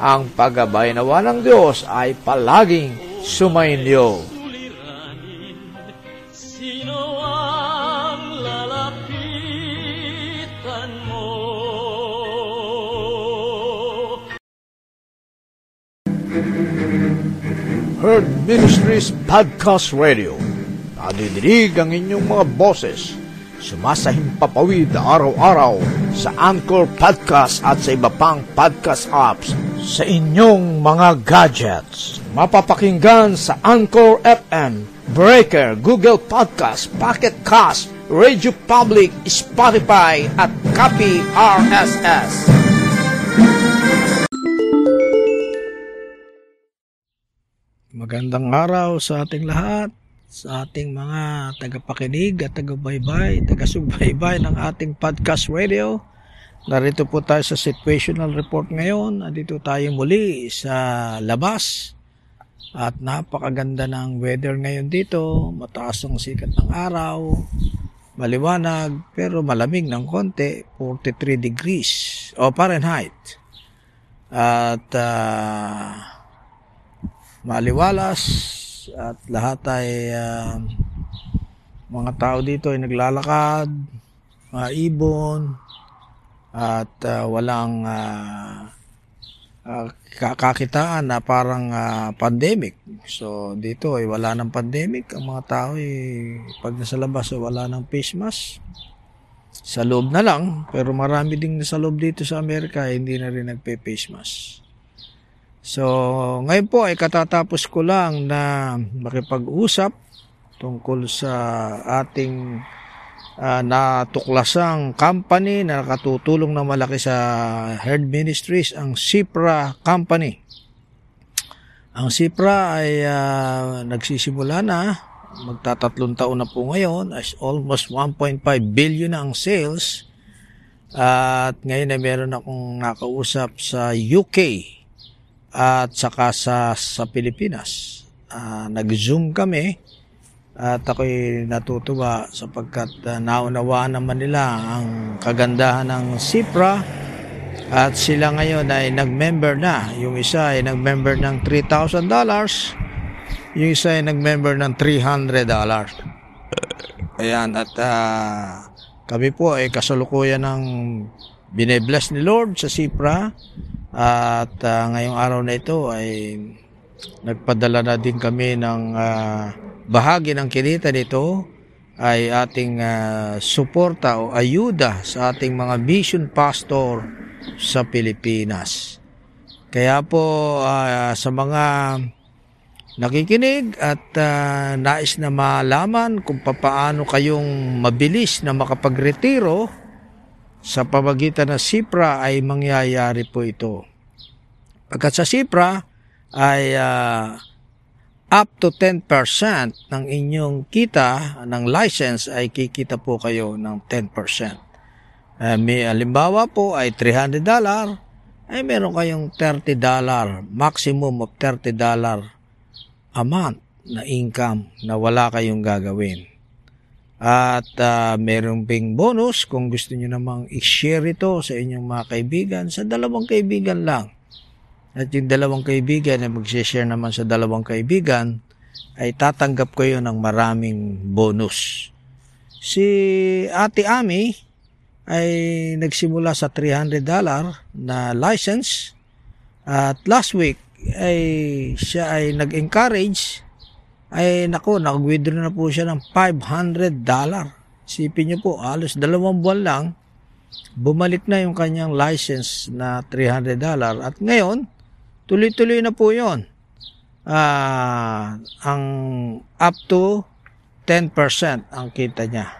ang paggabay nawa ng Diyos ay palaging sumainyo. Sino ang lalapitan mo? Herd Ministries Podcast Radio. Nadidinig ang inyong mga boses. Sumasahimpapawid araw-araw sa Anchor Podcast at sa iba pang podcast apps sa inyong mga gadgets. Mapapakinggan sa Anchor FM, Breaker, Google Podcast, Pocket Cast, Radio Public, Spotify at Copy RSS. Magandang araw sa ating lahat, sa ating mga tagapakinig at tagabaybay, taga-subaybay ng ating podcast radio. Narito po tayo sa situational report ngayon. Andito tayo muli sa labas. At napakaganda ng weather ngayon dito. Mataas ang sikat ng araw. Maliwanag pero malamig ng konti. 43 degrees o Fahrenheit. At uh, maliwalas at lahat ay uh, mga tao dito ay naglalakad, mga ibon, at uh, walang uh, uh, kakitaan na parang uh, pandemic. So dito ay wala ng pandemic. Ang mga tao ay pag nasa labas ay wala ng face mask. Sa loob na lang, pero marami ding nasa loob dito sa Amerika hindi na rin nagpe-face mask. So, ngayon po ay katatapos ko lang na makipag-usap tungkol sa ating uh, natuklasang company na nakatutulong na malaki sa Herd Ministries, ang Cipra Company. Ang Cipra ay uh, nagsisimula na, magtatatlong taon na po ngayon, as almost 1.5 billion na ang sales. At ngayon ay meron akong nakausap sa UK at saka sa, sa Pilipinas. Uh, nag-zoom kami at ako'y natutuwa sapagkat uh, naunawaan naman nila ang kagandahan ng Cipra at sila ngayon ay nag-member na. Yung isa ay nag-member ng $3,000, yung isa ay nag-member ng $300. Ayan, at uh, kami po ay kasalukuyan ng binebless ni Lord sa Cipra at uh, ngayong araw na ito ay nagpadala na din kami ng uh, bahagi ng kinita nito ay ating uh, suporta o ayuda sa ating mga mission pastor sa Pilipinas. Kaya po uh, sa mga nakikinig at uh, nais na malaman kung paano kayong mabilis na makapagretiro sa pamagitan ng SIPRA ay mangyayari po ito. Pagkat sa SIPRA ay uh, up to 10% ng inyong kita ng license ay kikita po kayo ng 10%. Uh, may alimbawa po ay $300 ay meron kayong $30 maximum of $30 a month na income na wala kayong gagawin. At uh, meron ping bonus kung gusto niyo namang i-share ito sa inyong mga kaibigan, sa dalawang kaibigan lang. At yung dalawang kaibigan na mag-share naman sa dalawang kaibigan, ay tatanggap kayo ng maraming bonus. Si Ate Ami ay nagsimula sa $300 na license at last week ay siya ay nag-encourage ay nako, nag-withdraw na po siya ng $500. Sipin niyo po, halos dalawang buwan lang, bumalik na yung kanyang license na $300. At ngayon, tuloy-tuloy na po yon. Uh, ang up to 10% ang kita niya.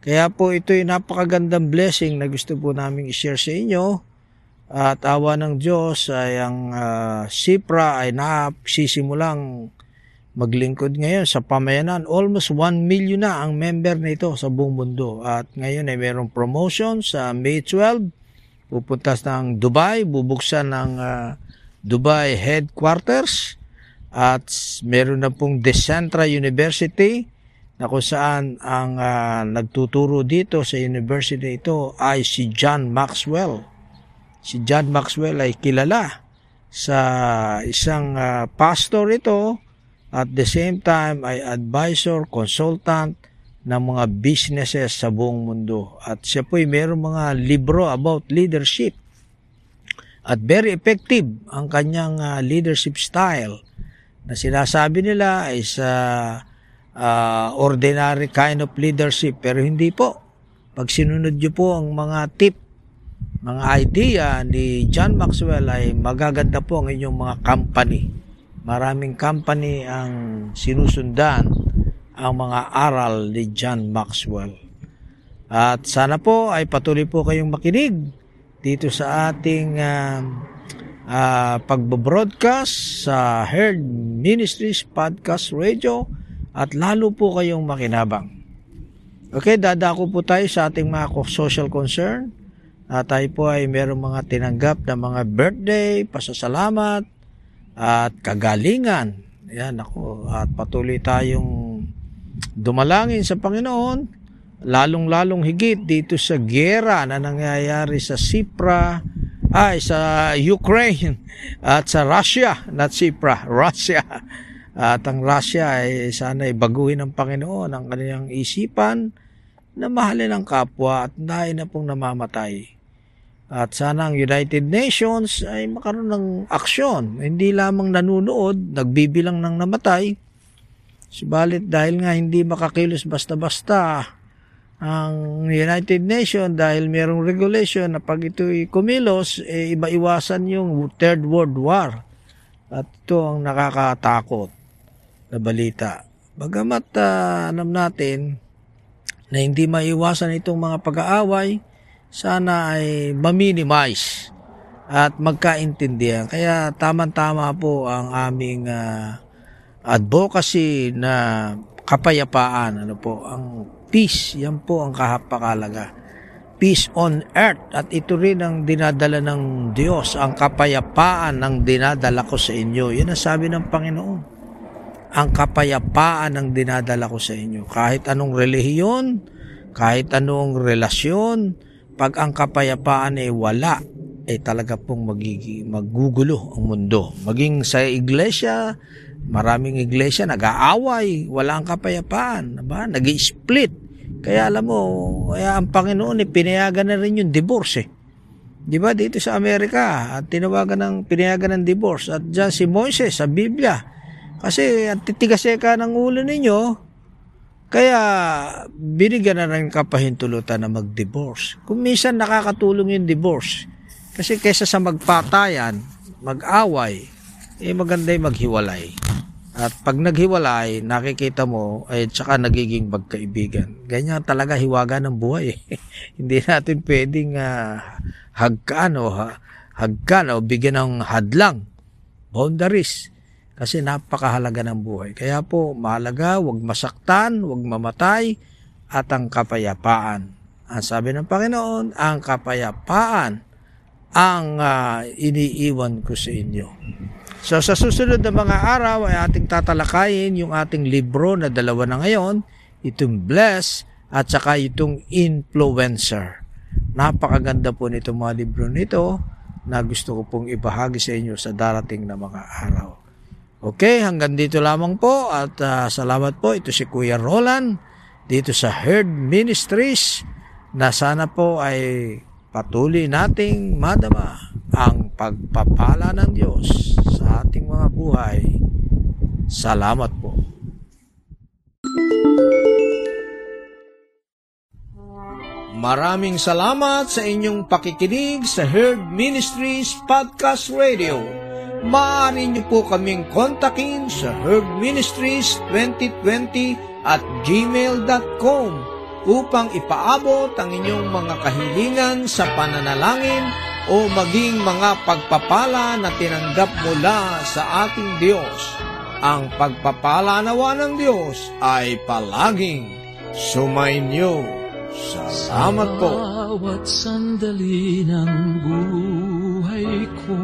Kaya po ito ay napakagandang blessing na gusto po namin i-share sa inyo At awa ng Diyos ay ang uh, SIPRA ay napsisimulang maglingkod ngayon sa pamayanan. Almost 1 million na ang member nito sa buong mundo. At ngayon ay mayroong promotion sa May 12. Pupunta ng Dubai, bubuksan ng uh, Dubai headquarters. At meron na pong Decentra University na kung saan ang uh, nagtuturo dito sa university ito ay si John Maxwell Si John Maxwell ay kilala sa isang uh, pastor ito at the same time ay advisor, consultant ng mga businesses sa buong mundo. At siya po ay mayroong mga libro about leadership. At very effective ang kanyang uh, leadership style na sinasabi nila is uh, uh, ordinary kind of leadership pero hindi po. Pag sinunod nyo po ang mga tip mga idea ni John Maxwell ay magaganda po ang inyong mga company. Maraming company ang sinusundan ang mga aral ni John Maxwell. At sana po ay patuloy po kayong makinig dito sa ating uh, uh, pagbo-broadcast sa Herd Ministries Podcast Radio at lalo po kayong makinabang. Okay, dadako po tayo sa ating mga social concern at tayo po ay merong mga tinanggap na mga birthday, pasasalamat, at kagalingan. Yan ako. At patuloy tayong dumalangin sa Panginoon, lalong-lalong higit dito sa gera na nangyayari sa Sipra, ay sa Ukraine at sa Russia, not Sipra, Russia. At ang Russia ay sana ay baguhin ng Panginoon ang kanilang isipan na mahalin ang kapwa at dahil na pong namamatay at sana ang United Nations ay makaroon ng aksyon. Hindi lamang nanunood, nagbibilang ng namatay. Subalit dahil nga hindi makakilos basta-basta ang United Nations dahil mayroong regulation na pag ito'y kumilos, eh, iba iwasan yung Third World War. At ito ang nakakatakot na balita. Bagamat uh, alam natin na hindi maiwasan itong mga pag-aaway, sana ay ma-minimize at magkaintindihan. Kaya tama-tama po ang aming uh, advocacy na kapayapaan, ano po, ang peace, yan po ang kahapakalaga. Peace on earth at ito rin ang dinadala ng Diyos, ang kapayapaan ang dinadala ko sa inyo. Yan ang sabi ng Panginoon. Ang kapayapaan ang dinadala ko sa inyo. Kahit anong relihiyon, kahit anong relasyon, pag ang kapayapaan ay wala, ay talaga pong magigi, magugulo ang mundo. Maging sa iglesia, maraming iglesia nag-aaway, wala ang kapayapaan, ba? nag-split. Kaya alam mo, kaya ang Panginoon ay pinayagan na rin yung divorce eh. Di ba dito sa Amerika at tinawagan ng pinayagan ng divorce at diyan si Moises sa Biblia. Kasi ang titigas ka ng ulo ninyo, kaya binigyan na ng kapahintulutan na mag-divorce. Kung minsan nakakatulong yung divorce. Kasi kaysa sa magpatayan, mag-away, eh maganda yung maghiwalay. At pag naghiwalay, nakikita mo, ay eh, tsaka nagiging magkaibigan. Ganyan talaga hiwaga ng buhay. Eh. Hindi natin pwedeng uh, hagkan o ha, hagkan o bigyan ng hadlang, boundaries. Kasi napakahalaga ng buhay. Kaya po, mahalaga, huwag masaktan, huwag mamatay, at ang kapayapaan. Ang sabi ng Panginoon, ang kapayapaan ang uh, iniiwan ko sa inyo. So sa susunod na mga araw ay ating tatalakayin yung ating libro na dalawa na ngayon, itong Bless at saka itong Influencer. Napakaganda po nito mga libro nito na gusto ko pong ibahagi sa inyo sa darating na mga araw. Okay, hanggang dito lamang po at uh, salamat po. Ito si Kuya Roland dito sa Herd Ministries na sana po ay patuloy nating madama ang pagpapala ng Diyos sa ating mga buhay. Salamat po. Maraming salamat sa inyong pakikinig sa Herd Ministries Podcast Radio maaari niyo po kaming kontakin sa herbministries2020 at gmail.com upang ipaabot ang inyong mga kahilingan sa pananalangin o maging mga pagpapala na tinanggap mula sa ating Diyos. Ang pagpapala nawa ng Diyos ay palaging sumainyo. Salamat po. Bawat sandali ng buhay ko